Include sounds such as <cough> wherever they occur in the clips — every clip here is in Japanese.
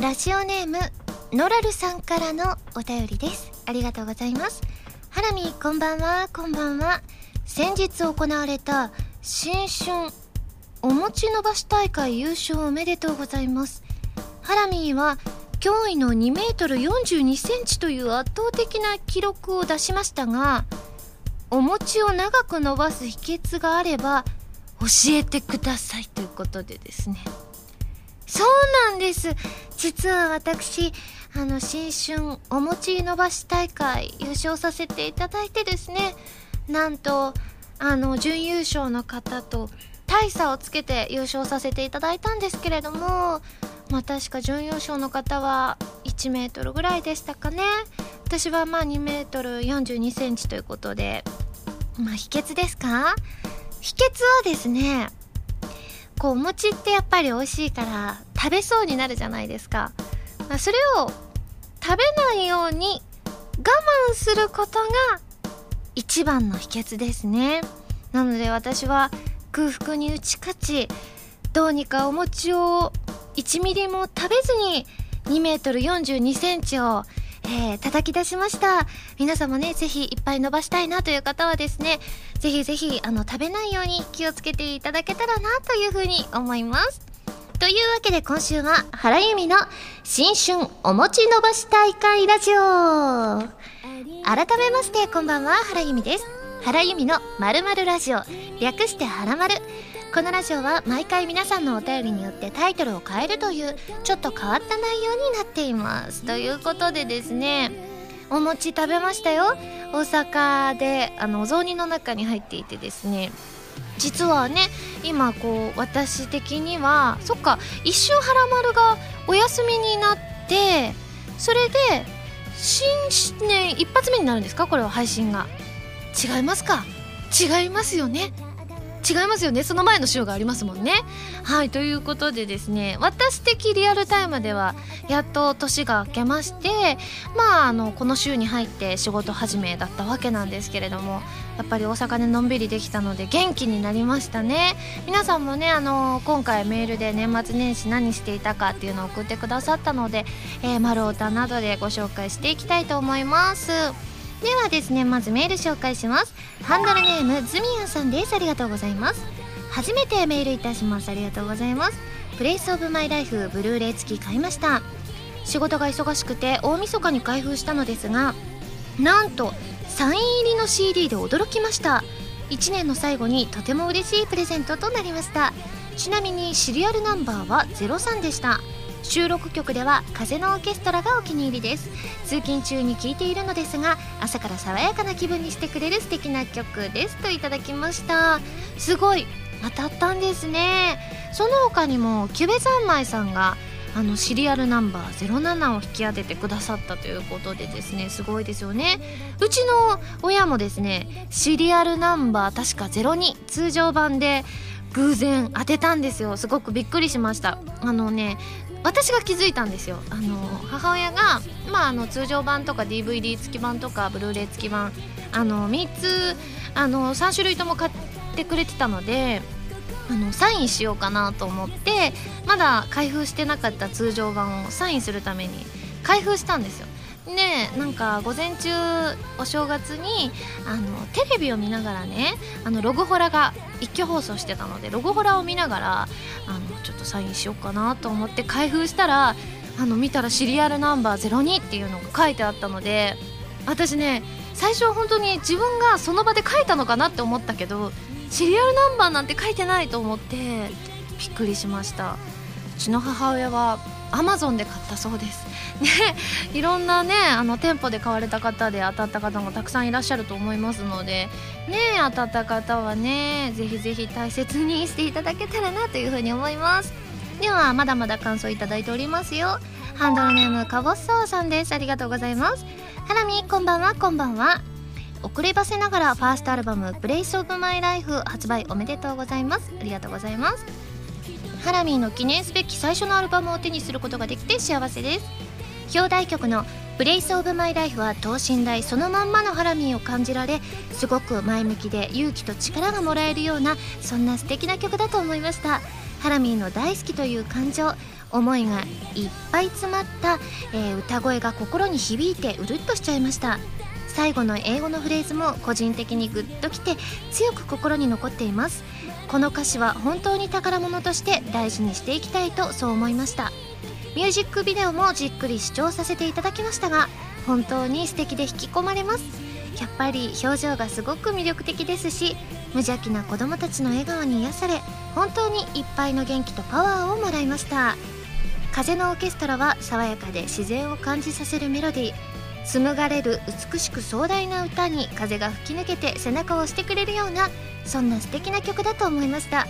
ラジオネームノラルさんからのお便りです。ありがとうございます。ハラミこんばんは。こんばんは。先日行われた新春お餅伸ばし大会優勝おめでとうございます。ハラミーは驚異の2メートル42センチという圧倒的な記録を出しましたがお餅を長く伸ばす秘訣があれば教えてくださいということでですね。そうなんです。実は私あの新春お餅伸ばし大会優勝させていただいてですね。なんとあの準優勝の方と大差をつけて優勝させていただいたんですけれどもまあ確か準優勝の方は1メートルぐらいでしたかね。私はまあ2メートル42センチということでまあ秘訣ですか？秘訣はですねこうお餅ってやっぱり美味しいから食べそうになるじゃないですか、まあ、それを食べないように我慢することが一番の秘訣ですね。なので私は空腹に打ち勝ちどうにかお餅を1ミリも食べずに2メートル42センチをえー、叩き出しました。皆さんもね、ぜひいっぱい伸ばしたいなという方はですね、ぜひぜひ、あの、食べないように気をつけていただけたらなというふうに思います。というわけで今週は、原由美の新春お餅伸ばし大会ラジオ改めまして、こんばんは、原由美です。原由美のまるまるラジオ、略してはらまる。このラジオは毎回皆さんのお便りによってタイトルを変えるというちょっと変わった内容になっています。ということでですねお餅食べましたよ。大阪であのお雑煮の中に入っていてですね実はね今こう私的にはそっか一周はらまるがお休みになってそれで新年一発目になるんですか？これは配信が。違いますか？違いますよね？違いますよね。その前の週がありますもんね。はいということでですね私的リアルタイムではやっと年が明けましてまああのこの週に入って仕事始めだったわけなんですけれどもやっぱり大阪でのんびりできたので元気になりましたね。皆さんもねあの今回メールで年末年始何していたかっていうのを送ってくださったので、えー、丸太などでご紹介していきたいと思います。ではですねまずメール紹介します。ハンドルネームズミヤンさんです。ありがとうございます。初めてメールいたします。ありがとうございます。 Place of my life ブルーレイ付き買いました。仕事が忙しくて大晦日に開封したのですがなんとサイン入りの CD で驚きました。1年の最後にとても嬉しいプレゼントとなりました。ちなみにシリアルナンバーは03でした。収録曲では風のオーケストラがお気に入りです。通勤中に聴いているのですが朝から爽やかな気分にしてくれる素敵な曲ですといただきました。すごい当たったんですね。その他にもキュベ三昧さんがあのシリアルナンバー07を引き当ててくださったということでですねすごいですよね。うちの親もですねシリアルナンバー確か02通常版で偶然当てたんですよ。すごくびっくりしました。あのね私が気づいたんですよ。あの母親が、まあ、あの通常版とか DVD 付き版とかブルーレイ付き版あの3つあの3種類とも買ってくれてたのであのサインしようかなと思ってまだ開封してなかった通常版をサインするために開封したんですよ。ねなんか午前中お正月にあのテレビを見ながらねあのログホラが一挙放送してたのでログホラを見ながらあのちょっとサインしようかなと思って開封したらあの見たらシリアルナンバー02っていうのが書いてあったので私ね最初は本当に自分がその場で書いたのかなって思ったけどシリアルナンバーなんて書いてないと思ってびっくりしました。うちの母親はアマゾンで買ったそうです。ねいろんなねあの店舗で買われた方で当たった方もたくさんいらっしゃると思いますのでね当たった方はねぜひぜひ大切にしていただけたらなというふうに思います。ではまだまだ感想いただいておりますよ。ハンドルネームかぼっそうさんです。ありがとうございます。ハラミこんばんはこんばんは。遅ればせながらファーストアルバム「プレイスオブマイライフ発売おめでとうございます。ありがとうございます。ハラミーの記念すべき最初のアルバムを手にすることができて幸せです。表題曲の「プレイスオブマイライフは等身大そのまんまのハラミーを感じられすごく前向きで勇気と力がもらえるようなそんな素敵な曲だと思いました。ハラミーの大好きという感情思いがいっぱい詰まった、えー、歌声が心に響いてうるっとしちゃいました。最後の英語のフレーズも個人的にグッときて強く心に残っています。この歌詞は本当に宝物として大事にしていきたいとそう思いました。ミュージックビデオもじっくり視聴させていただきましたが本当に素敵で引き込まれます。やっぱり表情がすごく魅力的ですし無邪気な子供たちの笑顔に癒され本当にいっぱいの元気とパワーをもらいました。風のオーケストラは爽やかで自然を感じさせるメロディー。紡がれる美しく壮大な歌に風が吹き抜けて背中を押してくれるようなそんな素敵な曲だと思いました。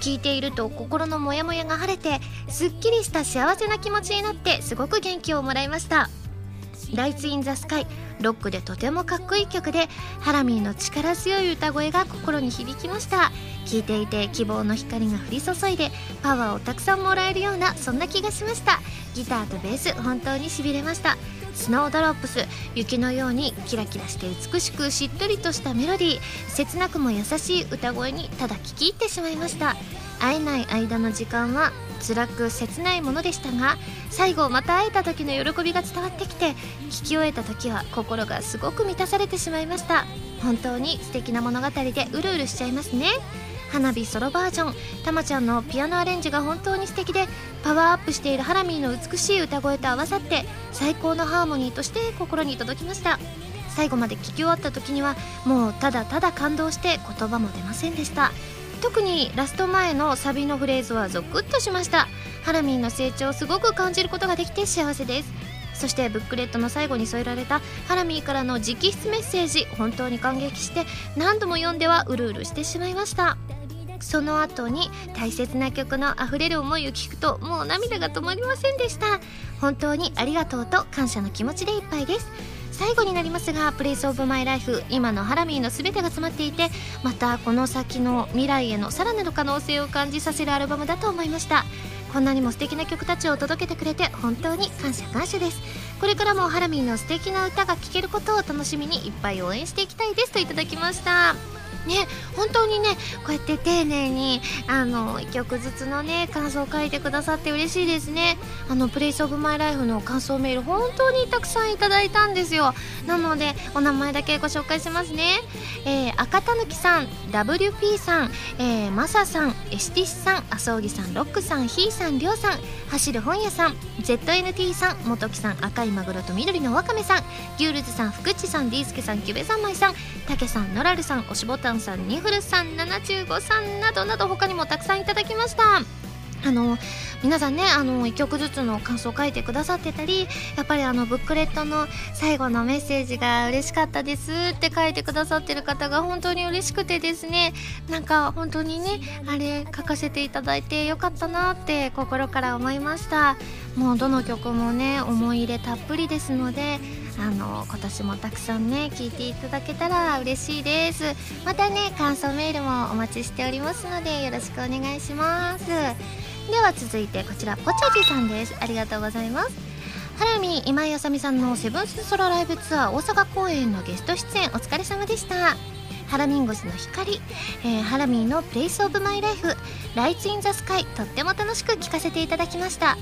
聴いていると心のモヤモヤが晴れてすっきりした幸せな気持ちになってすごく元気をもらいました「ライツ・イン・ザ・スカイ」ロックでとてもかっこいい曲でハラミーの力強い歌声が心に響きました。聴いていて希望の光が降り注いでパワーをたくさんもらえるようなそんな気がしました。ギターとベース本当にしびれました。スノードロップス雪のようにキラキラして美しくしっとりとしたメロディー切なくも優しい歌声にただ聴き入ってしまいました。会えない間の時間は辛く切ないものでしたが最後また会えた時の喜びが伝わってきて聞き終えた時は心がすごく満たされてしまいました。本当に素敵な物語でうるうるしちゃいますね。花火ソロバージョン。たまちゃんのピアノアレンジが本当に素敵でパワーアップしているハラミーの美しい歌声と合わさって最高のハーモニーとして心に届きました。最後まで聴き終わった時にはもうただただ感動して言葉も出ませんでした。特にラスト前のサビのフレーズはゾクッとしました。ハラミーの成長をすごく感じることができて幸せです。そしてブックレットの最後に添えられたハラミーからの直筆メッセージ本当に感激して何度も読んではうるうるしてしまいました。その後に大切な曲の溢れる思いを聞くともう涙が止まりませんでした。本当にありがとうと感謝の気持ちでいっぱいです。最後になりますが「プレイスオブマイライフ今のハラミーの全てが詰まっていてまたこの先の未来へのさらなる可能性を感じさせるアルバムだと思いました。こんなにも素敵な曲たちを届けてくれて本当に感謝感謝です。これからもハラミーの素敵な歌が聴けることを楽しみにいっぱい応援していきたいですといただきました。ね本当にねこうやって丁寧にあの1曲ずつのね感想を書いてくださって嬉しいですね。あの Place of my life の感想メール本当にたくさんいただいたんですよ。なのでお名前だけご紹介しますね、えー、赤たぬきさん WP さん、えー、マサさんエシティスさんあそぎさんロックさんヒーさんりょうさん走る本屋さん ZNT さん元木さん赤いマグロと緑のわかめさんギュールズさん福地さんディースケさんキュベ三昧さんたけさんノラルさんおしぼたんさんニフルさん75さんなどなど他にもたくさんいただきました。あの皆さんねあの1曲ずつの感想を書いてくださってたりやっぱりあのブックレットの最後のメッセージが嬉しかったですって書いてくださってる方が本当に嬉しくてですねなんか本当にねあれ書かせていただいてよかったなって心から思いました。もうどの曲もね思い入れたっぷりですのであの今年もたくさんね聞いていただけたら嬉しいです。またね感想メールもお待ちしておりますのでよろしくお願いします。では続いてこちらポチャジさんです。ありがとうございます。ハラミー今井麻美さんのセブンスソロライブツアー大阪公演のゲスト出演お疲れ様でした。ハラミンゴスの光、えー、ハラミーの Place of my life Lights in the sky とっても楽しく聴かせていただきました。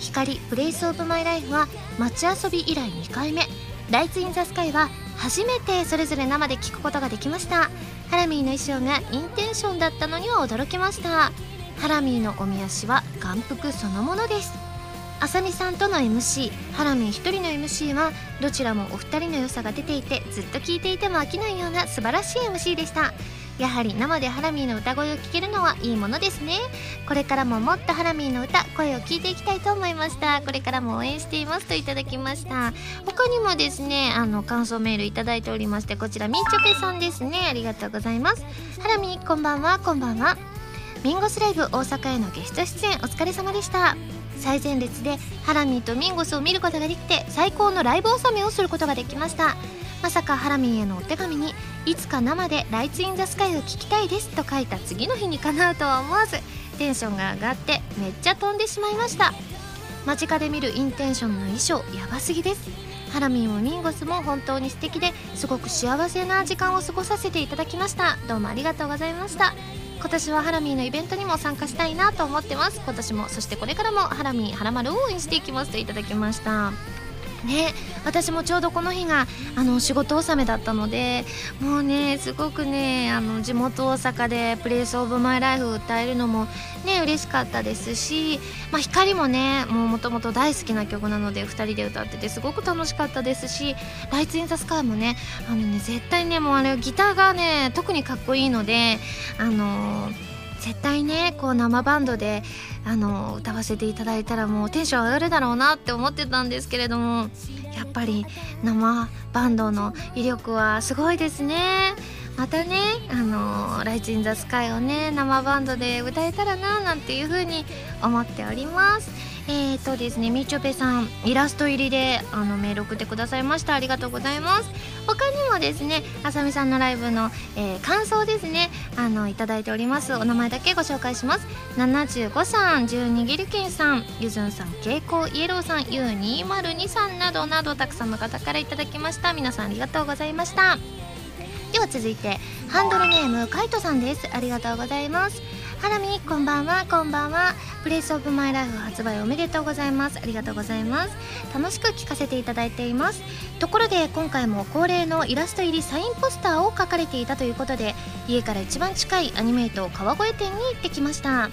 光 Place of my life は街遊び以来2回目。 Lights in the sky は初めてそれぞれ生で聴くことができました。ハラミーの衣装が Intention だったのには驚きました。ハラミーのおみ足は眼福そのものです。あさみさんとの MC ハラミー1人の MC はどちらもお二人の良さが出ていてずっと聞いていても飽きないような素晴らしい MC でした。やはり生でハラミーの歌声を聴けるのはいいものですね。これからももっとハラミーの歌声を聞いていきたいと思いました。これからも応援していますといただきました。他にもですねあの感想メールいただいておりましてこちらみーちょぺさんですね。ありがとうございます。ハラミーこんばんは。こんばんは。ミンゴスライブ大阪へのゲスト出演お疲れ様でした。最前列でハラミーとミンゴスを見ることができて最高のライブ納めをすることができました。まさかハラミーへのお手紙にいつか生で「ライツ・イン・ザ・スカイ」を聴きたいですと書いた次の日にかなうとは思わずテンションが上がってめっちゃ飛んでしまいました。間近で見るインテンションの衣装やばすぎです。ハラミーもミンゴスも本当に素敵ですごく幸せな時間を過ごさせていただきました。どうもありがとうございました。今年はハラミーのイベントにも参加したいなと思ってます。今年もそしてこれからもハラミーハラマルを応援していきますといただきました。ね私もちょうどこの日があの仕事納めだったのでもうねすごくねあの地元大阪で「プレイスオブマイライフ歌えるのもね嬉しかったですし、まあ、光もねもともと大好きな曲なので2人で歌っててすごく楽しかったですし「ライツ・イン・ザ・スカイ」もねあのね絶対ねもうあれギターがね特にかっこいいのであのー絶対ねこう生バンドであの歌わせていただいたらもうテンション上がるだろうなって思ってたんですけれどもやっぱり生バンドの威力はすごいですね。またねあの「ライチ・ン・ザ・スカイ」をね生バンドで歌えたらななんていう風に思っております。えーとですねみちょぺさんイラスト入りであのメール送ってくださいました。ありがとうございます。他にもですねあさみさんのライブの、えー、感想ですねあのいただいております。お名前だけご紹介します。75さん12ギルケンさんゆずんさん蛍光イエローさん U202 さんなどなどたくさんの方からいただきました。皆さんありがとうございました。では続いてハンドルネームカイトさんです。ありがとうございます。ハラミこんばんはこんばんは。プレイスオブマイライフ発売おめでとうございます。ありがとうございます楽しく聞かせていただいています。ところで今回も恒例のイラスト入りサインポスターを書かれていたということで家から一番近いアニメイト川越店に行ってきました。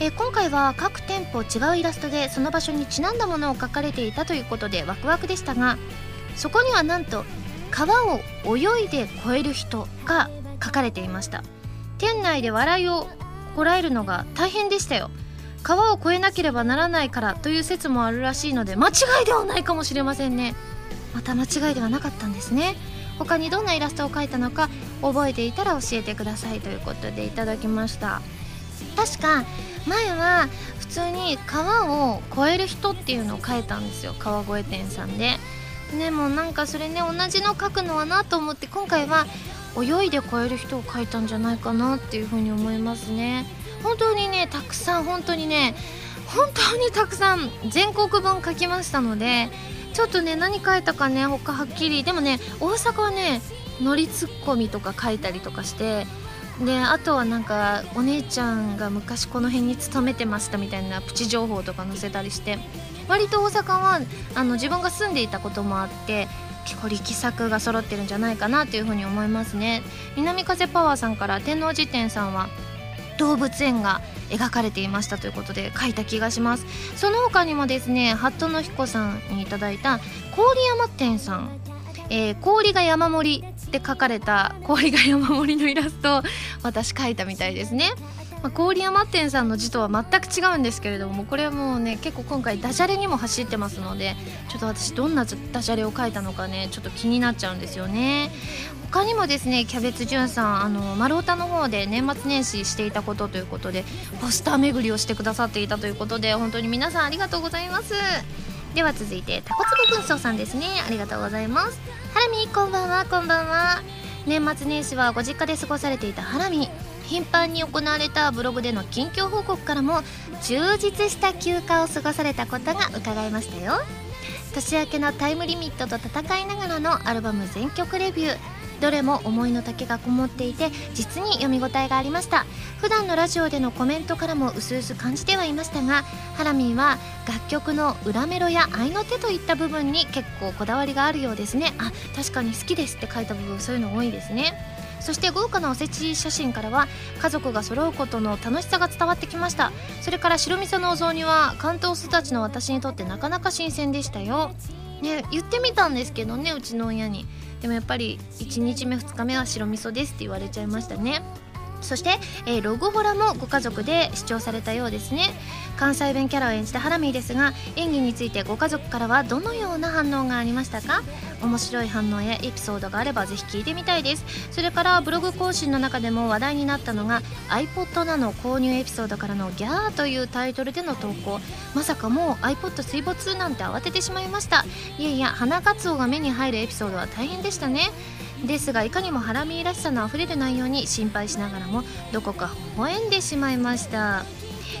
え、今回は各店舗違うイラストでその場所にちなんだものを書かれていたということでワクワクでしたがそこにはなんと川を泳いで越える人が書かれていました。店内で笑いをこらえるのが大変でしたよ。川を越えなければならないからという説もあるらしいので間違いではないかもしれませんね。また間違いではなかったんですね。他にどんなイラストを描いたのか覚えていたら教えてくださいということでいただきました。確か前は普通に川を越える人っていうのを書いたんですよ。川越店さんで。でもなんかそれね同じの書くのはなと思って今回は泳いで越える人を書いたんじゃないかなっていうふうに思いますね。本当にねたくさん本当にね本当にたくさん全国分書きましたのでちょっとね何書いたかね他はっきり。でもね大阪はね乗りツッコミとか書いたりとかしてであとはなんかお姉ちゃんが昔この辺に勤めてましたみたいなプチ情報とか載せたりして割と大阪はあの自分が住んでいたこともあって結構力作が揃ってるんじゃないかなというふうに思いますね。南風パワーさんから天王寺店さんは動物園が描かれていましたということで書いた気がします。その他にもですねハットの彦さんにいただいた郡山店さん、えー、氷が山盛りって書かれた氷が山盛りのイラストを私書いたみたいですね。まあ、郡山店さんの字とは全く違うんですけれどもこれはもうね結構今回ダジャレにも走ってますのでちょっと私どんなダジャレを書いたのかねちょっと気になっちゃうんですよね。他にもですねキャベツじゅんさんあの丸太の方で年末年始していたことということでポスター巡りをしてくださっていたということで本当に皆さんありがとうございます。では続いてタコツボ軍曹さんですね。ありがとうございます。ハラミこんばんはこんばんは。年末年始はご実家で過ごされていたハラミ。頻繁に行われたブログでの近況報告からも充実した休暇を過ごされたことが伺いましたよ。年明けのタイムリミットと戦いながらのアルバム全曲レビュー。どれも思いの丈がこもっていて実に読み応えがありました。普段のラジオでのコメントからも薄々感じてはいましたがハラミーは楽曲の裏メロや合いの手といった部分に結構こだわりがあるようですね。あ確かに好きですって書いた部分そういうの多いですね。そして豪華なおせち写真からは家族が揃うことの楽しさが伝わってきました。それから白味噌のお雑煮は関東育ちの私にとってなかなか新鮮でしたよ。ね言ってみたんですけどねうちの親に。でもやっぱり1日目2日目は白味噌ですって言われちゃいましたね。そして、えー、ログホラもご家族で視聴されたようですね。関西弁キャラを演じたハラミーですが演技についてご家族からはどのような反応がありましたか？面白い反応やエピソードがあればぜひ聞いてみたいです。それからブログ更新の中でも話題になったのが iPod なの購入エピソードからのギャーというタイトルでの投稿。まさかもう iPod 水没なんて慌ててしまいました。いやいや花活動が目に入るエピソードは大変でしたね。ですがいかにもハラミーらしさのあふれる内容に心配しながらもどこか微笑んでしまいました。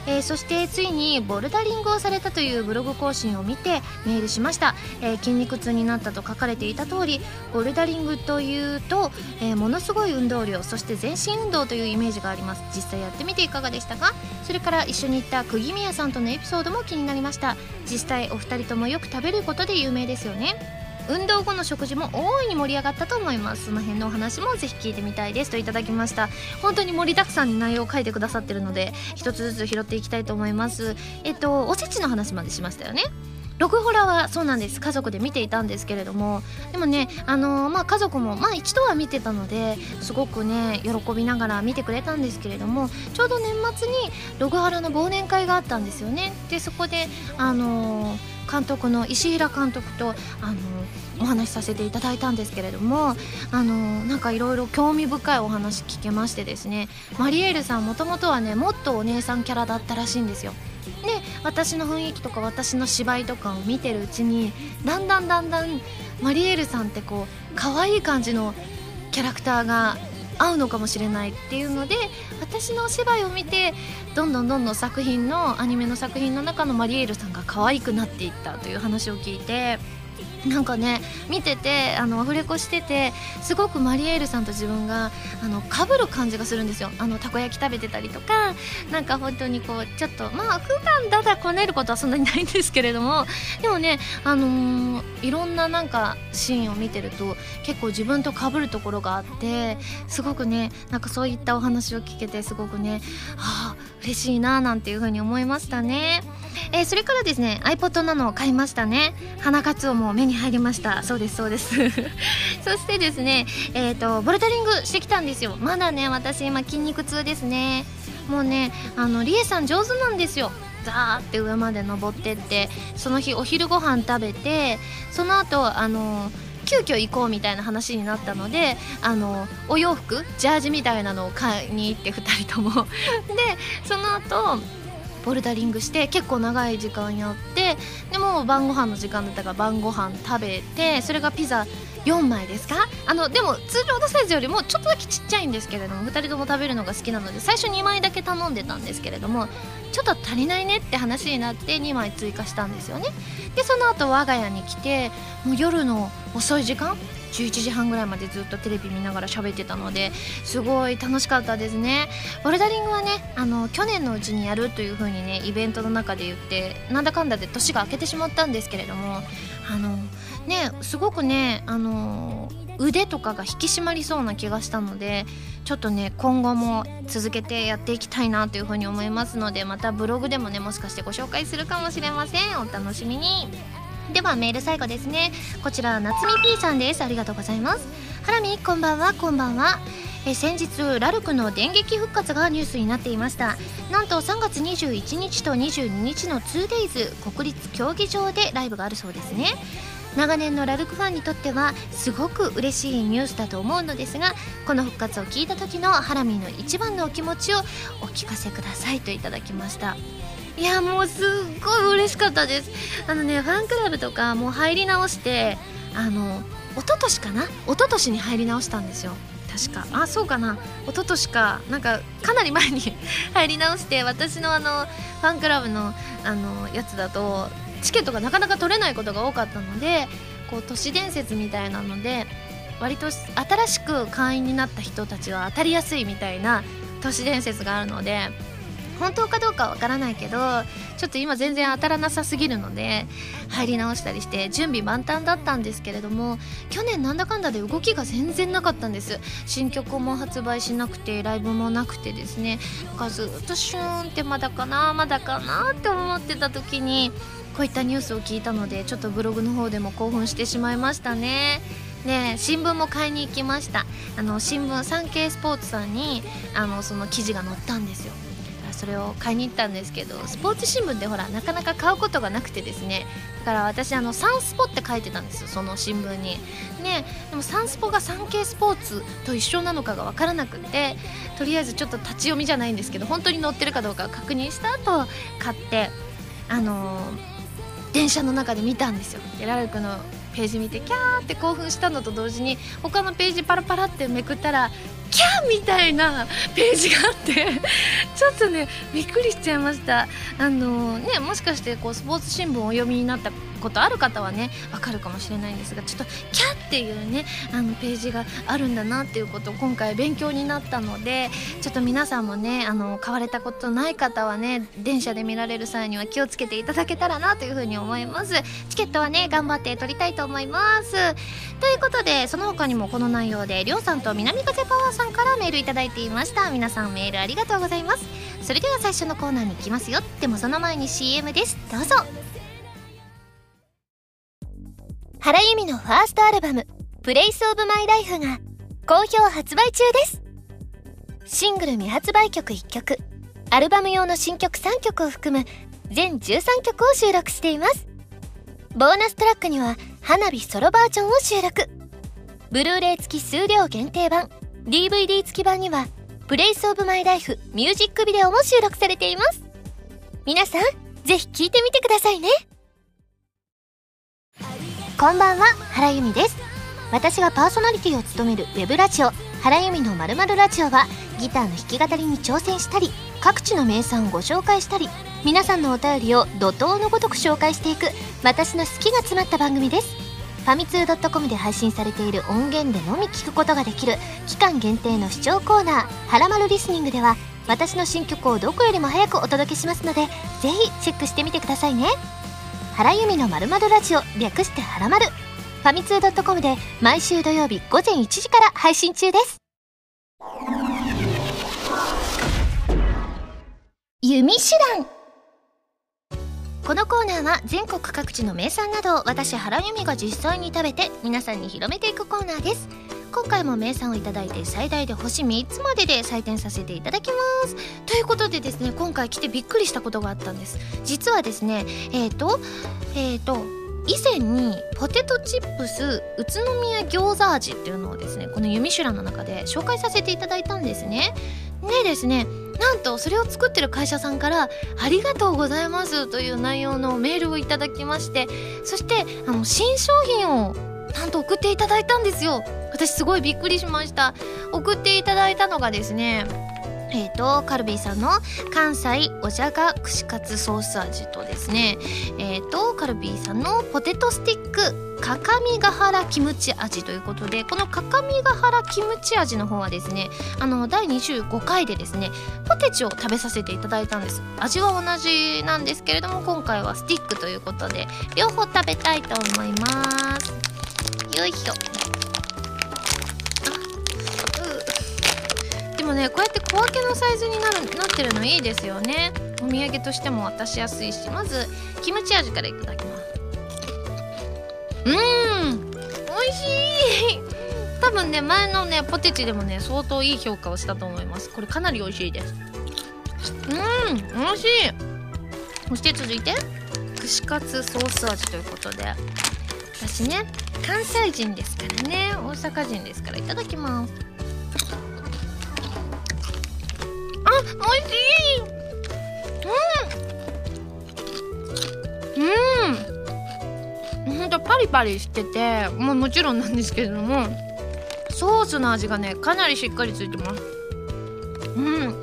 えー、そしてついにボルダリングをされたというブログ更新を見てメールしました、えー、筋肉痛になったと書かれていた通りボルダリングというと、えー、ものすごい運動量そして全身運動というイメージがあります。実際やってみていかがでしたか？それから一緒に行った釘宮さんとのエピソードも気になりました。実際お二人ともよく食べることで有名ですよね。運動後の食事も大いに盛り上がったと思います。その辺のお話もぜひ聞いてみたいですといただきました。本当に盛りだくさんに内容を書いてくださってるので一つずつ拾っていきたいと思います。えっとおせちの話までしましたよね。ログホラはそうなんです。家族で見ていたんですけれども。でもねあのー、まあ家族もまあ一度は見てたのですごくね喜びながら見てくれたんですけれどもちょうど年末にログハラの忘年会があったんですよね。でそこであのー監督の石平監督とあのお話しさせていただいたんですけれどもあのなんかいろいろ興味深いお話聞けましてですねマリエールさんもともとはねもっとお姉さんキャラだったらしいんですよ。で私の雰囲気とか私の芝居とかを見てるうちにだんだんだんだんマリエールさんってこう可愛い感じのキャラクターが合うのかもしれないっていうので私のお芝居を見てどんどんどんどん作品のアニメの作品の中のマリエールさんが可愛くなっていったという話を聞いてなんかね見ててあのアフレコしててすごくマリエールさんと自分があの被る感じがするんですよあのたこ焼き食べてたりとかなんか本当にこうちょっとまあ普段だだこねることはそんなにないんですけれどもでもねあのー、いろんななんかシーンを見てると結構自分と被るところがあってすごくねなんかそういったお話を聞けてすごくねああ嬉しいななんていうふうに思いましたね。えー、それからですね iPod なのを買いましたね花かつおも目に入りました。そうですそうです。<laughs> そしてですねえっ、ー、とボルダリングしてきたんですよ。まだね私今筋肉痛ですね。もうねあのリエさん上手なんですよ。ザーって上まで登ってってその日お昼ご飯食べてその後あの急遽行こうみたいな話になったのであのお洋服ジャージみたいなのを買いに行って2人とも。<laughs> でその後ボルダリングして結構長い時間やってでも晩ご飯の時間だったから晩ご飯食べてそれがピザ4枚ですか？あのでも通常のサイズよりもちょっとだけちっちゃいんですけれども2人とも食べるのが好きなので最初2枚だけ頼んでたんですけれどもちょっと足りないねって話になって2枚追加したんですよね。でその後我が家に来てもう夜の遅い時間11時半ぐらいまでずっとテレビ見ながら喋ってたのですごい楽しかったですね。ボルダリングはねあの去年のうちにやるという風にねイベントの中で言ってなんだかんだで年が明けてしまったんですけれどもあのねすごくねあの腕とかが引き締まりそうな気がしたのでちょっとね今後も続けてやっていきたいなというふうに思いますのでまたブログでもねもしかしてご紹介するかもしれません。お楽しみに。ではメール最後ですね。こちら夏美 P さんです。ありがとうございます。ハラミこんばんは。こんばんは。え先日ラルクの電撃復活がニュースになっていました。なんと3月21日と22日の 2days 国立競技場でライブがあるそうですね。長年のラルクファンにとってはすごく嬉しいニュースだと思うのですがこの復活を聞いた時のハラミーの一番のお気持ちをお聞かせくださいといただきました。いやもうすっごい嬉しかったです。あのねファンクラブとかもう入り直してあの一昨年かな？一昨年に入り直したんですよ。確か。あそうかな。一昨年か。なんかかなり前に <laughs> 入り直して私のあのファンクラブのあのやつだとチケットがなかなか取れないことが多かったのでこう都市伝説みたいなので割と新しく会員になった人たちは当たりやすいみたいな都市伝説があるので本当かどうかわからないけどちょっと今全然当たらなさすぎるので入り直したりして準備万端だったんですけれども去年なんだかんだで動きが全然なかったんです。新曲も発売しなくてライブもなくてですね。だかずっとシューンってまだかなまだかなって思ってた時にこういったニュースを聞いたのでちょっとブログの方でも興奮してしまいましたね。で新聞も買いに行きました。あの新聞サンケイスポーツさんにあのその記事が載ったんですよ。それを買いに行ったんですけどスポーツ新聞でほらなかなか買うことがなくてですね。だから私あのサンスポって書いてたんですよその新聞に。ねでもサンスポがサンケイスポーツと一緒なのかが分からなくてとりあえずちょっと立ち読みじゃないんですけど本当に載ってるかどうか確認した後買ってあのー、電車の中で見たんですよ。でラルクのページ見てキャーって興奮したのと同時に他のページパラパラってめくったらキャーみたいなページがあって <laughs> ちょっとねびっくりしちゃいました。あのねもしかしてこうスポーツ新聞をお読みになったことある方はねわかるかもしれないんですがちょっとキャっていうねあのページがあるんだなっていうことを今回勉強になったのでちょっと皆さんもねあの買われたことない方はね電車で見られる際には気をつけていただけたらなというふうに思います。チケットはね頑張って取りたいと思います。ということでその他にもこの内容でりょうさんと南風パワーさんからメールいただいていました。皆さんメールありがとうございます。それでは最初のコーナーに行きますよ。でもその前に CM です。どうぞ。原由美のファーストアルバム「プレイスオブマイライフが好評発売中です。シングル未発売曲1曲アルバム用の新曲3曲を含む全13曲を収録しています。ボーナストラックには花火ソロバージョンを収録。ブルーレイ付き数量限定版 DVD 付き版には Place of my life ミュージックビデオも収録されています。皆さんぜひ聴いてみてくださいね。こんばんは原由美です。私がパーソナリティを務めるウェブラジオ原由美のまるまるラジオはギターの弾き語りに挑戦したり各地の名産をご紹介したり皆さんのお便りを怒涛のごとく紹介していく私の好きが詰まった番組です。ファミツー .com で配信されている音源でのみ聞くことができる期間限定の視聴コーナー「はらまるリスニング」では私の新曲をどこよりも早くお届けしますのでぜひチェックしてみてくださいね。原由美のまるまるラジオ略してはらまるファミツー .com で毎週土曜日午前1時から配信中です。弓手段。このコーナーは全国各地の名産などを私原由美が実際に食べて皆さんに広めていくコーナーです。今回も名産をいただいて最大で星3つまでで採点させていただきます。ということでですね今回来てびっくりしたことがあったんです。実はですねえっ、ー、とえっ、ー、と以前にポテトチップス宇都宮餃子味っていうのをですねこの「弓ミの中で紹介させていただいたんですね。でですねなんとそれを作ってる会社さんから「ありがとうございます」という内容のメールをいただきましてそしてあの新商品をなんと送っていただいたんですよ。私すごいびっくりしました。送っていただいたのがですねえーと、カルビーさんの関西おじゃが串カツソース味とですねえーとカルビーさんのポテトスティックかかみがはらキムチ味ということでこのかかみがはらキムチ味の方はですねあの第25回でですねポテチを食べさせていただいたんです。味は同じなんですけれども今回はスティックということで両方食べたいと思います。よいしょ。でもねこうやって小分けのサイズになるなってるのいいですよね。お土産としても渡しやすいし。まずキムチ味からいただきます。うん美味しい。多分ね前のねポテチでもね相当いい評価をしたと思います。これかなり美味しいです。うん美味しい。そして続いて串カツソース味ということで。私ね。関西人ですからね。大阪人ですから。いただきます。あ美味しい。うん。うん。ほんとパリパリしててもうもちろんなんですけれどもソースの味がねかなりしっかりついてます。うん。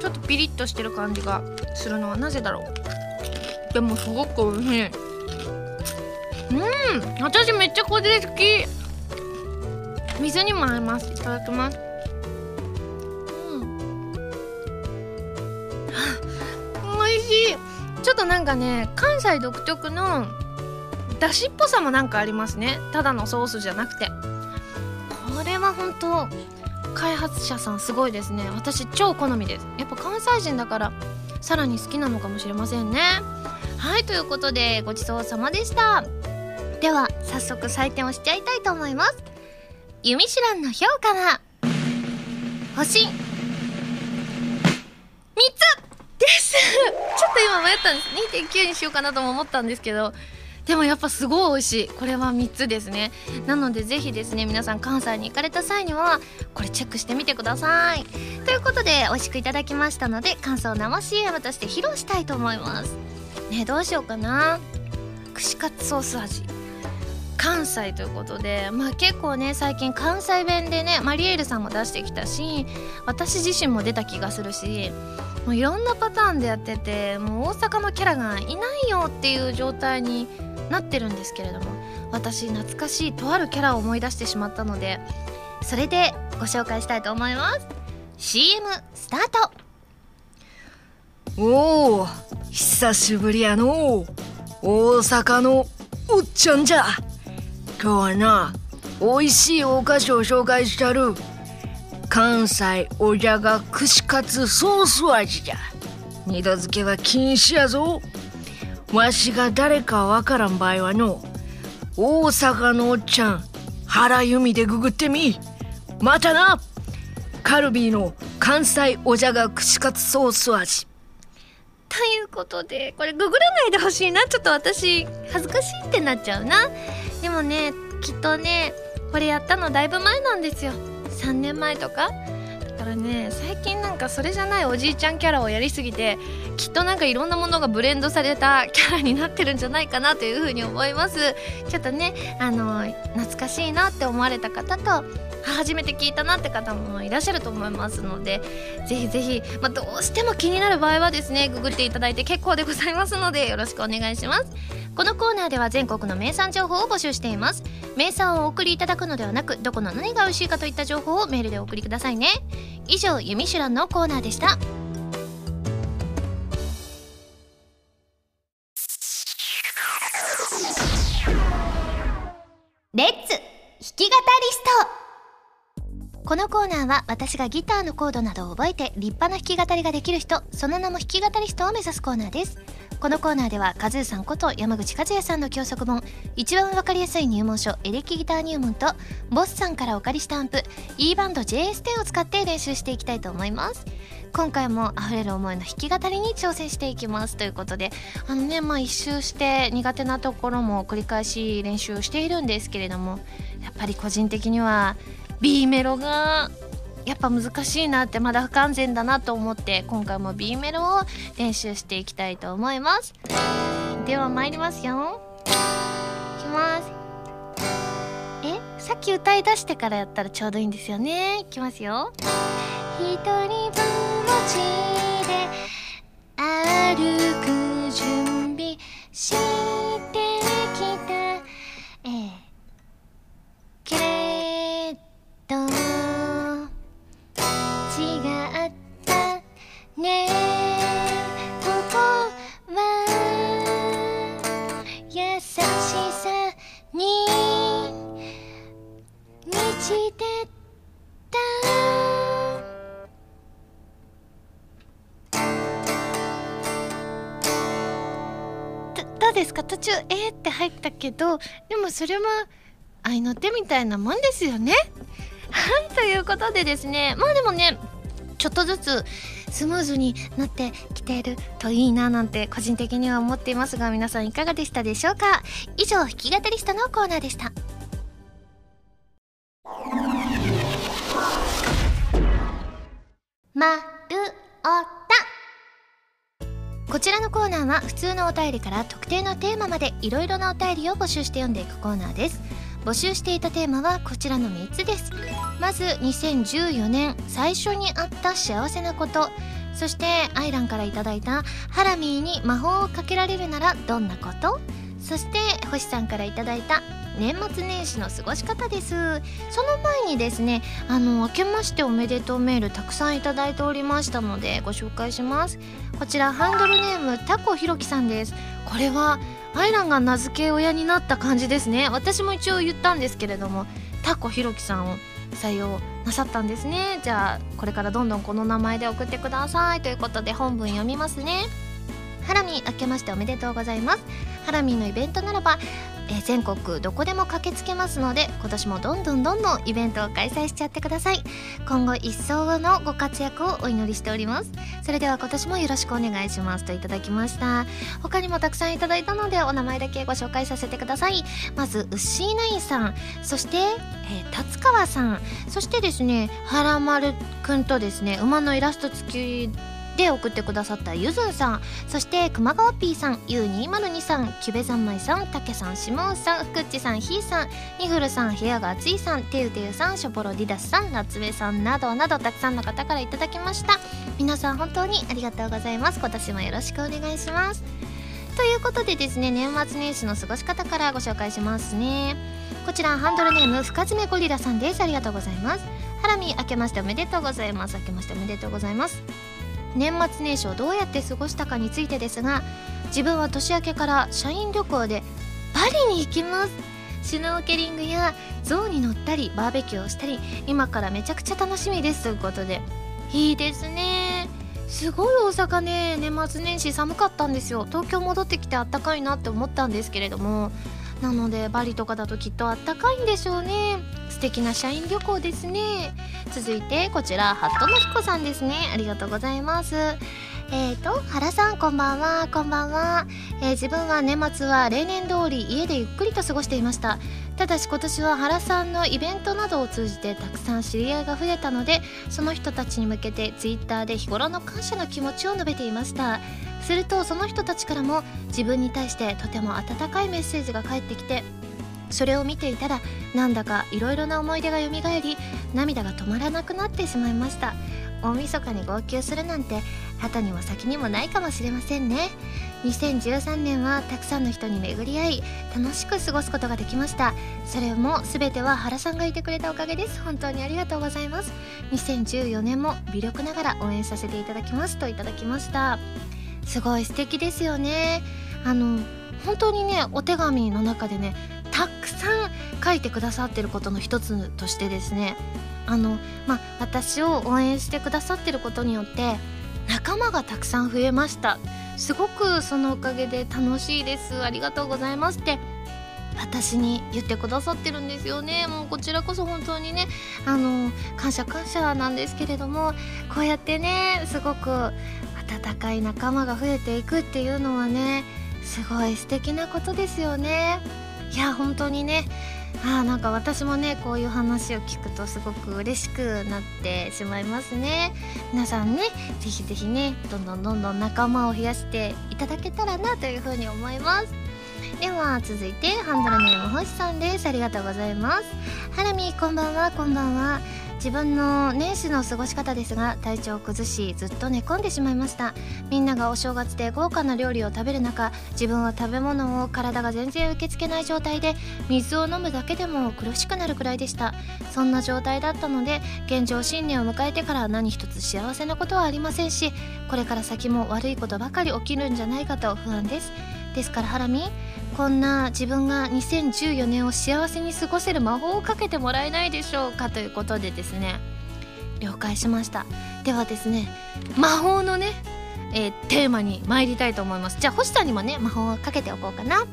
ちょっとピリッとしてる感じがするのはなぜだろう。でもすごく美味しい。うん私めっちゃこれ好き。水にも合います。いただきます。うん。<laughs> 美味しい。ちょっとなんかね関西独特のだしっぽさもなんかありますね。ただのソースじゃなくて。これは本当開発者さんすごいですね。私超好みです。やっぱ関西人だからさらに好きなのかもしれませんね。はいということでごちそうさまでした。では早速採点をしちゃいたいと思います。弓ミシランの評価は？星。3つ。です。ちょっと今迷ったんです。2.9にしようかなとも思ったんですけど。でもやっぱすごい美味しい。これは3つですね。なのでぜひですね皆さん関西に行かれた際にはこれチェックしてみてください。ということで美味しくいただきましたので感想を生 CM として披露したいと思います。ねどうしようかな。串カツソース味。関西ということで、まあ、結構ね最近関西弁でねマリエールさんも出してきたし私自身も出た気がするしもういろんなパターンでやっててもう大阪のキャラがいないよっていう状態になってるんですけれども私懐かしいとあるキャラを思い出してしまったのでそれでご紹介したいと思います。CM スタート。おお久しぶりやの大阪のおっちゃんじゃ。今日はな美味しいお菓子を紹介したる関西おじゃが串カツソース味じゃ。二度漬けは禁止やぞ。わしが誰かわからん場合はの大阪のおっちゃん原由美でググってみ。またなカルビーの関西おじゃが串カツソース味。ということでこれググらないでほしいな。ちょっと私恥ずかしいってなっちゃうな。でもねきっとねこれやったのだいぶ前なんですよ。3年前とか。だからね最近なんかそれじゃないおじいちゃんキャラをやりすぎてきっとなんかいろんなものがブレンドされた <laughs> キャラになってるんじゃないかなというふうに思います。ちょっとねあの懐かしいなって思われた方と初めて聞いたなって方もいらっしゃると思いますのでぜひぜひ、まあ、どうしても気になる場合はですねググっていただいて結構でございますのでよろしくお願いします。このコーナーでは全国の名産情報を募集しています。名産をお送りいただくのではなくどこの何が美味しいかといった情報をメールでお送りくださいね。以上「ゆみしゅらん」のコーナーでした。レッツ弾き語りスト。このコーナーは私がギターのコードなどを覚えて立派な弾き語りができる人その名も弾き語りストを目指すコーナーです。このコーナーではカズーさんこと山口和也さんの教則本一番わかりやすい入門書エレキギター入門とボスさんからお借りしたアンプ E バンド JS10 を使って練習していきたいと思います。今回も溢れる思いの弾き語りに挑戦していきます。ということであのねまあ一周して苦手なところも繰り返し練習しているんですけれどもやっぱり個人的には B メロがやっぱ難しいなってまだ不完全だなと思って今回も B メロを練習していきたいと思います。では参りますよ。いきます。えさっき歌い出してからやったらちょうどいいんですよね。いきますよ。一人ぼっちで歩く準備けどでもそれも愛の手みたいなもんですよね。はいということでですねまあでもねちょっとずつスムーズになってきているといいななんて個人的には思っていますが皆さんいかがでしたでしょうか？以上弾き語りストのコーナーでした。まるおた。こちらのコーナーは普通のお便りから特定のテーマまでいろいろなお便りを募集して読んでいくコーナーです。募集していたテーマはこちらの3つです。まず2014年最初にあった幸せなこと。そしてアイランから頂いたハラミーに魔法をかけられるならどんなこと？そして星さんからいただいた年末年始の過ごし方です。その前にですねあの明けましておめでとうメールたくさんいただいておりましたのでご紹介します。こちらハンドルネームタコひろきさんです。これはアイランが名付け親になった感じですね。私も一応言ったんですけれどもタコひろきさんを採用なさったんですね。じゃあこれからどんどんこの名前で送ってください。ということで本文読みますね。ハラミ明けましておめでとうございます。ハラミのイベントならばえー全国どこでも駆けつけますので今年もどんどんどんどんイベントを開催しちゃってください。今後一層のご活躍をお祈りしております。それでは今年もよろしくお願いします。といただきました。他にもたくさんいただいたのでお名前だけご紹介させてください。まずウッシーナインさん。そして、えー達川さん。そしてですねはらまるくんとですね馬のイラスト付きで送ってくださったゆずんさんそして熊川 P さん U202 さんキュベ三昧さんたけさんしもんさんふくっちさんひーさんニフルさん部屋が暑いさんてゆてゆさんしょぼろディダスさん夏目さんなどなどたくさんの方からいただきました。皆さん本当にありがとうございます。今年もよろしくお願いします。ということでですね年末年始の過ごし方からご紹介しますね。こちらハンドルネーム深爪ゴリラさんです。ありがとうございます。ハラミ明けましておめでとうございます。明けましておめでとうございます。年末年始をどうやって過ごしたかについてですが自分は年明けから社員旅行でパリに行きます。シュノーケリングや象に乗ったりバーベキューをしたり今からめちゃくちゃ楽しみですということで。いいですね。すごい大阪ね。年末年始寒かったんですよ。東京戻ってきてあったかいなって思ったんですけれどもなのでバリとかだときっとあったかいんでしょうね。素敵な社員旅行ですね。続いてこちらハットの彦さんですね。ありがとうございます。えーと原さんこんばんは。こんばんは、えー、自分は年末は例年通り家でゆっくりと過ごしていました。ただし今年は原さんのイベントなどを通じてたくさん知り合いが増えたのでその人たちに向けて Twitter で日頃の感謝の気持ちを述べていました。するとその人たちからも自分に対してとても温かいメッセージが返ってきてそれを見ていたらなんだかいろいろな思い出がよみがえり涙が止まらなくなってしまいました。大晦日に号泣するなんて後にも先にもないかもしれませんね。2013年はたくさんの人に巡り合い楽しく過ごすことができました。それも全ては原さんがいてくれたおかげです。本当にありがとうございます。2014年も微力ながら応援させていただきますといただきました。すごい素敵ですよね。あの本当にねお手紙の中でねたくさん書いてくださってることの一つとしてですね。あのまあ私を応援してくださってることによって仲間がたくさん増えました。すごくそのおかげで楽しいです。ありがとうございますって。私に言ってくださってるんですよね。もうこちらこそ本当にねあの感謝感謝なんですけれどもこうやってねすごく温かい仲間が増えていくっていうのはねすごい素敵なことですよね。いや本当にねあなんか私もねこういう話を聞くとすごく嬉しくなってしまいますね。皆さんねぜひぜひねどんどんどんどん仲間を増やしていただけたらなというふうに思います。では続いてハンドルネーム星さんです。ありがとうございます。ハラミこんばんはこんばんは。自分の年始の過ごし方ですが体調を崩しずっと寝込んでしまいました。みんながお正月で豪華な料理を食べる中自分は食べ物を体が全然受け付けない状態で水を飲むだけでも苦しくなるくらいでした。そんな状態だったので現状新年を迎えてから何一つ幸せなことはありませんしこれから先も悪いことばかり起きるんじゃないかと不安です。ですからハラミこんな自分が2014年を幸せに過ごせる魔法をかけてもらえないでしょうかということでですね了解しました。ではですね魔法のねえー、テーマに参りたいと思います。じゃあ星さんにもね魔法をかけておこうかな。あ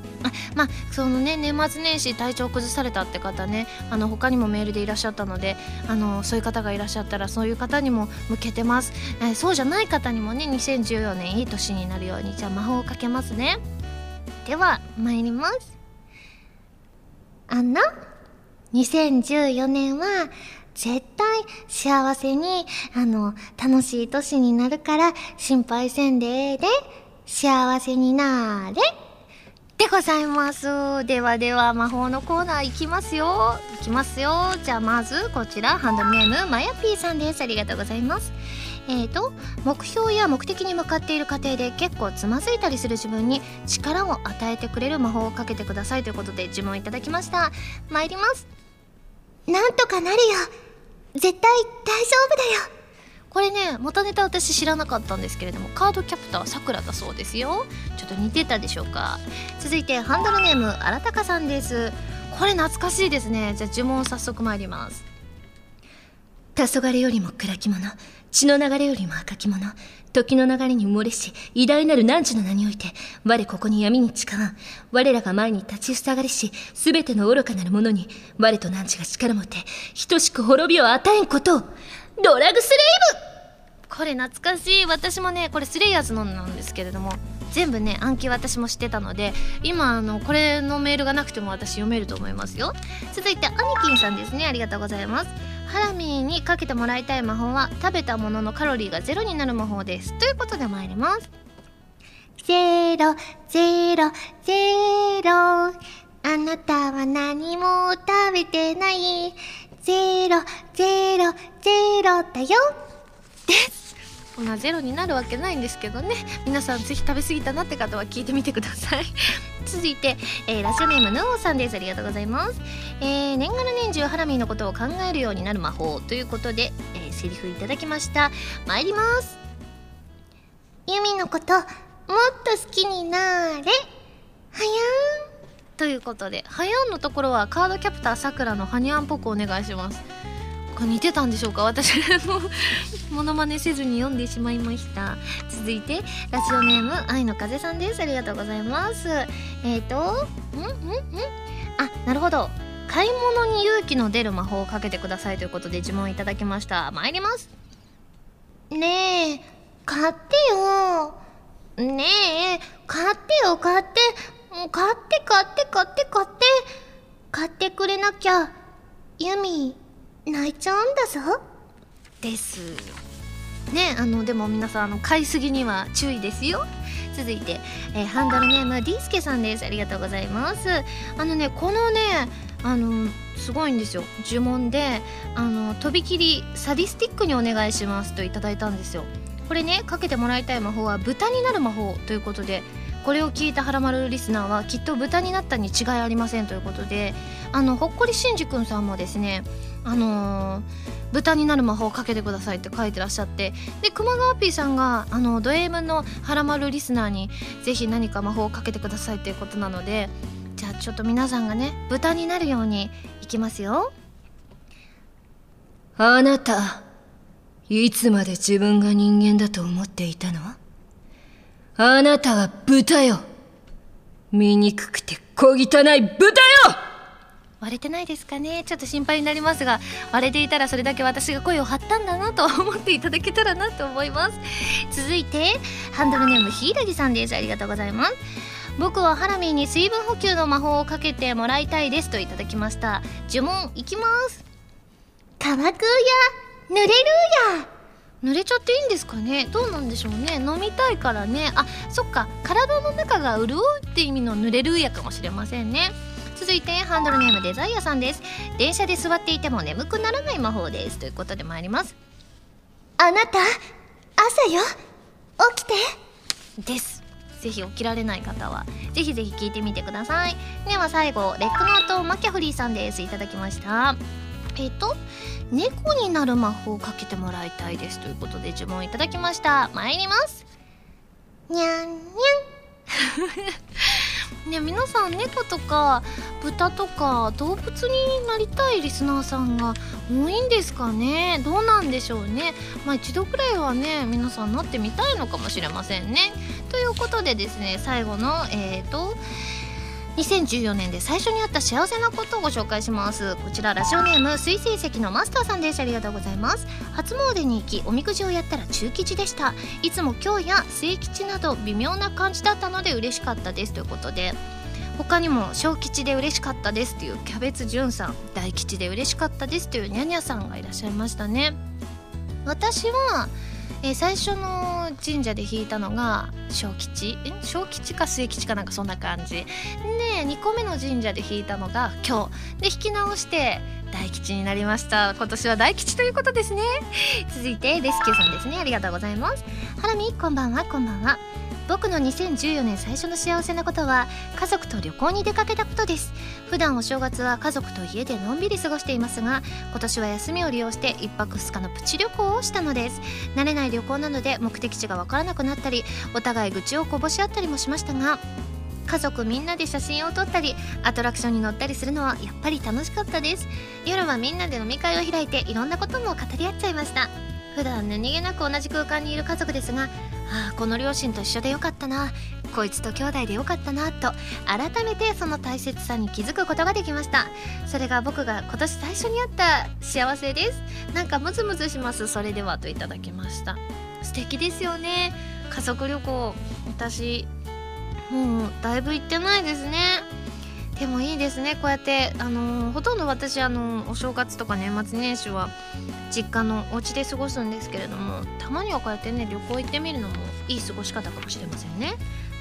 まあそのね年末年始体調崩されたって方ねあの他にもメールでいらっしゃったのであのそういう方がいらっしゃったらそういう方にも向けてます、えー、そうじゃない方にもね2014年いい年になるようにじゃあ魔法をかけますね。では参ります。あの2014年は絶対幸せにあの楽しい年になるから心配せんでええで幸せになれでございます。ではでは魔法のコーナーいきますよ。いきますよ。じゃあまずこちらハンドネームまやぴーさんです。ありがとうございます。えーと、目標や目的に向かっている過程で結構つまずいたりする自分に力を与えてくれる魔法をかけてくださいということで呪文いただきました。参ります。なんとかなるよ絶対大丈夫だよ。これね元ネタ私知らなかったんですけれどもカードキャプターさくらだそうですよ。ちょっと似てたでしょうか。続いてハンドルネームあらたかさんです。これ懐かしいですね。じゃあ呪文早速参ります。黄昏よりも暗き者血の流れよりも赤き者、時の流れに埋もれし、偉大なる汝の名において、我ここに闇に誓わん。我らが前に立ちふさがりし、すべての愚かなる者に、我と汝が力持て、等しく滅びを与えんことを、ドラグスレイブ！これ懐かしい。私もね、これスレイヤーズのなんですけれども、全部ね暗記私も知ってたので今あのこれのメールがなくても私読めると思いますよ。続いてアニキンさんですね。ありがとうございます。ハラミーにかけてもらいたい魔法は食べたもののカロリーがゼロになる魔法です。ということで参ります。ゼロゼロゼロ。あなたは何も食べてない。ゼロゼロゼロだよ。です。まあゼロになるわけないんですけどね。皆さんぜひ食べ過ぎたなって方は聞いてみてください。<laughs> 続いて、えー、ラジオネームヌオさんです。ありがとうございます、えー、年がら年中ハラミーのことを考えるようになる魔法ということで、えー、セリフいただきました。参ります。ユミのこともっと好きになれ。はやん。ということではやんのところはカードキャプターさくらのはにゃんっぽくお願いします。か似てたんでしょうか？私のモノマネせずに読んでしまいました。続いてラジオネーム愛の風さんです。ありがとうございます。えっ、ー、とん？ん？ん？あなるほど。買い物に勇気の出る魔法をかけてくださいということで呪文いただきました。参ります。ねえ買ってよ。ねえ買ってよ。買って買って買って買って買って。買ってくれなきゃユミ。泣いちゃうんだぞ。ですねあのでも皆さんあの買いすぎには注意ですよ。続いて、えー、ハンドルネームディースケさんです。ありがとうございます。あのねこのねあのすごいんですよ。呪文であのとびきりサディスティックにお願いしますといただいたんですよ。これねかけてもらいたい魔法は豚になる魔法ということでこれを聞いたはらまるリスナーはきっと豚になったに違いありませんということであのほっこりしんじ君さんもですねあのー、豚になる魔法をかけてくださいって書いてらっしゃって。で熊川 P さんがあのド M のはらまるリスナーにぜひ何か魔法をかけてくださいということなのでじゃあちょっと皆さんがね豚になるようにいきますよ。あなたいつまで自分が人間だと思っていたの？あなたは豚よ。醜くて小汚い豚よ！割れてないですかね？ちょっと心配になりますが割れていたらそれだけ私が声を張ったんだなと思っていただけたらなと思います。続いてハンドルネームひいらぎさんです。ありがとうございます。僕はハラミーに水分補給の魔法をかけてもらいたいです。といただきました。呪文いきます。乾くや濡れるや濡れちゃっていいんですかね？どうなんでしょうね？飲みたいからね。あそっか。体の中が潤うって意味の濡れるやかもしれませんね続いてハンドルネームデザイアさんです。電車で座っていても眠くならない魔法です。ということで参ります。あなた朝よ。起きて。です。ぜひ起きられない方はぜひぜひ聞いてみてください。では最後レックノートマキャフリーさんです。いただきました。えっ、と猫になる魔法をかけてもらいたいです。ということで呪文いただきました。参ります。にゃんにゃんね皆さん猫とか豚とか動物になりたいリスナーさんが多いんですかね？どうなんでしょうね？まあ一度くらいはね皆さんなってみたいのかもしれませんね。ということでですね最後のえっ、ー、と2014年で最初にあった幸せなことをご紹介します。こちらラジオネーム水星石のマスターさんです。ありがとうございます。初詣に行きおみくじをやったら中吉でした。いつも今日や末吉など微妙な感じだったので嬉しかったです。ということで他にも小吉で嬉しかったです。というキャベツんさん大吉で嬉しかったです。というニャニャさんがいらっしゃいましたね。私はえー、最初の神社で引いたのが小吉。小吉か末吉かなんかそんな感じ。で2個目の神社で引いたのが今日で引き直して大吉になりました。今年は大吉ということですね。続いてレスキューさんですね。ありがとうございます。ハラミこんばんはこんばんは。僕の2014年最初の幸せなことは家族と旅行に出かけたことです。普段お正月は家族と家でのんびり過ごしていますが今年は休みを利用して1泊2日のプチ旅行をしたのです。慣れない旅行なので目的地がわからなくなったりお互い愚痴をこぼし合ったりもしましたが家族みんなで写真を撮ったりアトラクションに乗ったりするのはやっぱり楽しかったです。夜はみんなで飲み会を開いていろんなことも語り合っちゃいました。普段何気なく同じ空間にいる家族ですがああこの両親と一緒でよかったなこいつと兄弟でよかったなと改めてその大切さに気づくことができました。それが僕が今年最初にあった幸せです。なんかムズムズしますそれではといただきました。素敵ですよね。家族旅行私もうだいぶ行ってないですね。でもいいですね。こうやってあのほとんど私あのお正月とか年末年始は実家のお家で過ごすんですけれどもたまにはこうやってね旅行行ってみるのもいい過ごし方かもしれませんね。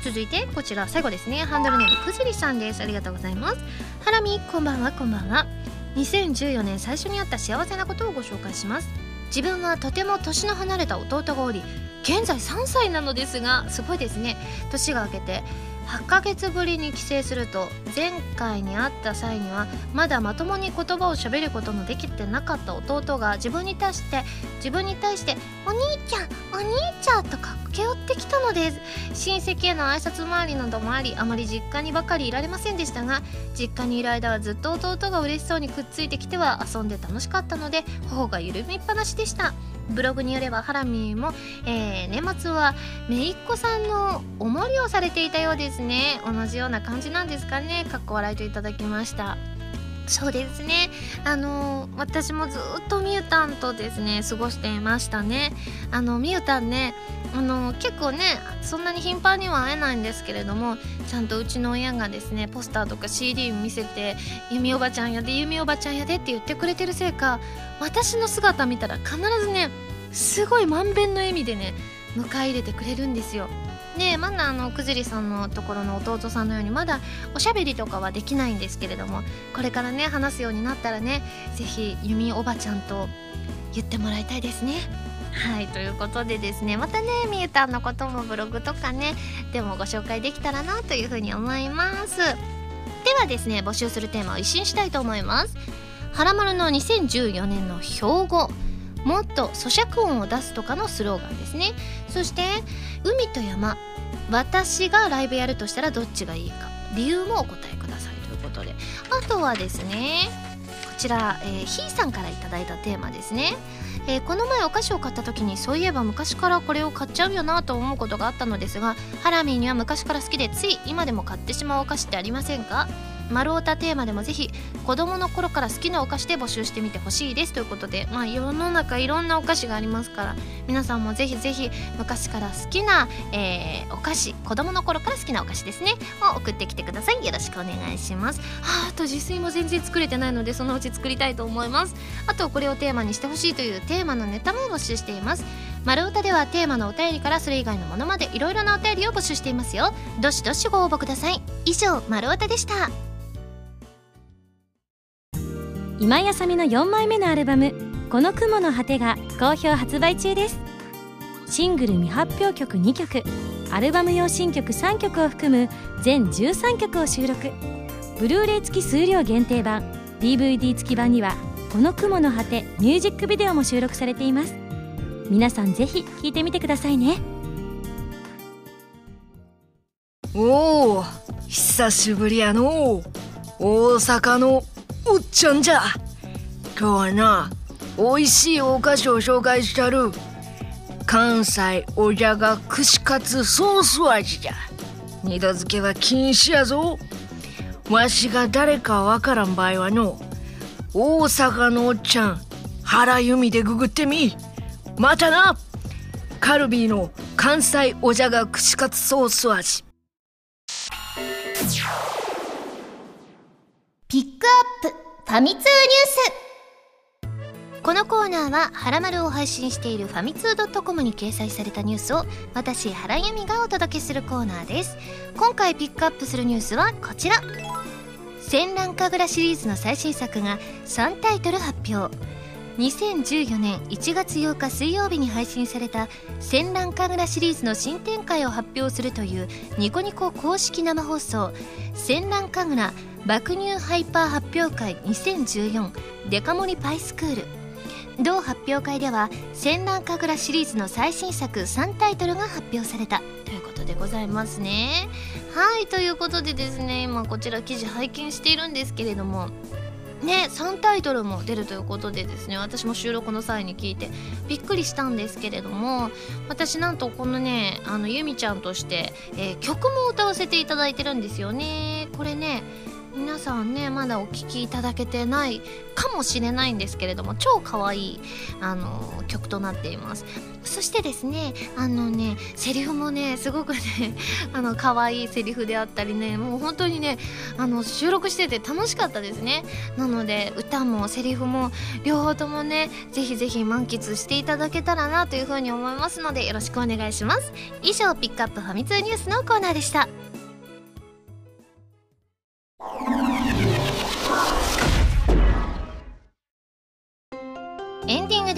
続いてこちら最後ですね。ハンドルネームくずりさんです。ありがとうございます。ハラミこんばんは。こんばんは。2014年最初にあった幸せなことをご紹介します。自分はとても年の離れた弟がおり現在3歳なのですがすごいですね。年が明けて8ヶ月ぶりに帰省すると前回に会った際にはまだまともに言葉を喋ることのできてなかった弟が自分に対して自分に対して「お兄ちゃんお兄ちゃん」と駆け寄ってきたのです親戚への挨拶回りなどもありあまり実家にばかりいられませんでしたが実家にいる間はずっと弟が嬉しそうにくっついてきては遊んで楽しかったので頬が緩みっぱなしでした。ブログによればハラミーも、えー年末は姪っ子さんのお守りをされていたようです。ね。同じような感じなんですかね。かっこ笑いといただきました。そうですね。あの私もずっとみゆたんとですね。過ごしていましたね。あのみゆたんねあの結構ねそんなに頻繁には会えないんですけれどもちゃんとうちの親がですねポスターとか CD 見せて「ゆみおばちゃんやでゆみおばちゃんやで」って言ってくれてるせいか私の姿見たら必ずねすごいまんべんの笑みでね迎え入れてくれるんですよ。でまだあのくずりさんのところの弟さんのようにまだおしゃべりとかはできないんですけれどもこれからね話すようになったらねぜひゆみおばちゃんと言ってもらいたいですね。はいということでですねまたねみゆたんのこともブログとかねでもご紹介できたらなというふうに思います。ではですね募集するテーマを一新したいと思います。はらまるの2014年の標語。もっと咀嚼音を出すとかのスローガンですね。そして海と山。私がライブやるとしたらどっちがいいか。理由もお答えください。ということで。あとはですねこちら、えー、ひーさんからいただいたテーマですね、えーこの前お菓子を買った時にそういえば昔からこれを買っちゃうよなと思うことがあったのですがハラミーには昔から好きでつい今でも買ってしまうお菓子ってありませんか？丸太テーマでもぜひ子供の頃から好きなお菓子で募集してみてほしいですということでまあ世の中いろんなお菓子がありますから皆さんもぜひぜひ昔から好きな、えーお菓子子供の頃から好きなお菓子ですねを送ってきてください。よろしくお願いします。あと自炊も全然作れてないのでそのうち作りたいと思います。あとこれをテーマにしてほしいというテーマのネタも募集しています。丸歌ではテーマのお便りからそれ以外のものまでいろいろなお便りを募集していますよ。どしどしご応募ください。以上丸歌でした。今井あさみの4枚目のアルバム「この雲の果て」が好評発売中です。シングル未発表曲2曲アルバム用新曲3曲を含む全13曲を収録。ブルーレイ付き数量限定版 DVD 付き版には「この雲の果て」ミュージックビデオも収録されています。皆さんぜひ聴いてみてくださいね。おお久しぶりやの大阪のおっちゃんじゃ。今日はな美味しいお菓子を紹介したる。関西おじゃが串カツソース味じゃ。二度漬けは禁止やぞ。わしが誰かわからん場合はの大阪のおっちゃん原由美でググってみ。またなカルビーの関西おじゃが串カツソース味。ックアップファミ通ニュース。このコーナーは「はらまる」を配信しているファミツー .com に掲載されたニュースを私原由美がお届けするコーナーです。今回ピックアップするニュースはこちら。戦乱神楽シリーズの最新作が3タイトル発表。2014年1月8日水曜日に配信された戦乱神楽シリーズの新展開を発表するというニコニコ公式生放送。戦乱神楽爆乳ハイパー発表会2014デカ盛りパイスクール。同発表会では戦乱神楽シリーズの最新作3タイトルが発表された。ということでございますね。はいということでですね今こちら記事拝見しているんですけれども。ね3タイトルも出るということでですね私も収録の際に聞いてびっくりしたんですけれども私なんとこのねあのゆみちゃんとして、えー曲も歌わせていただいてるんですよね。これね皆さんねまだお聴きいただけてないかもしれないんですけれども超可愛いあの曲となっています。そしてですねあのねセリフもねすごくね <laughs> あの可愛いセリフであったりねもう本当にねあの収録してて楽しかったですね。なので歌もセリフも両方ともねぜひぜひ満喫していただけたらなというふうに思いますのでよろしくお願いします。以上ピックアップファミ通ニュースのコーナーでした。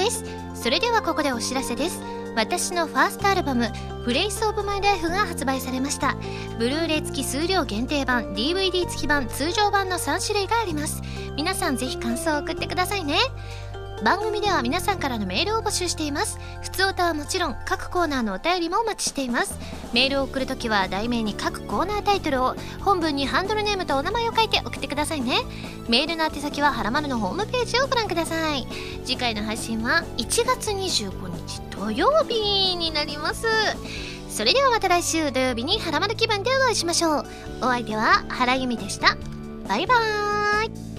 です。それではここでお知らせです。私のファーストアルバム「プレイスオブマイライフが発売されました。ブルーレイ付き数量限定版 DVD 付き版通常版の3種類があります。皆さんぜひ感想を送ってくださいね。番組では皆さんからのメールを募集しています。普通歌はもちろん各コーナーのお便りもお待ちしています。メールを送るときは題名に各コーナータイトルを本文にハンドルネームとお名前を書いて送ってくださいね。メールの宛先ははらまるのホームページをご覧ください。次回の配信は1月25日土曜日になります。それではまた来週土曜日にはらまる気分でお会いしましょう。お相手は原由美でした。バイバーイ。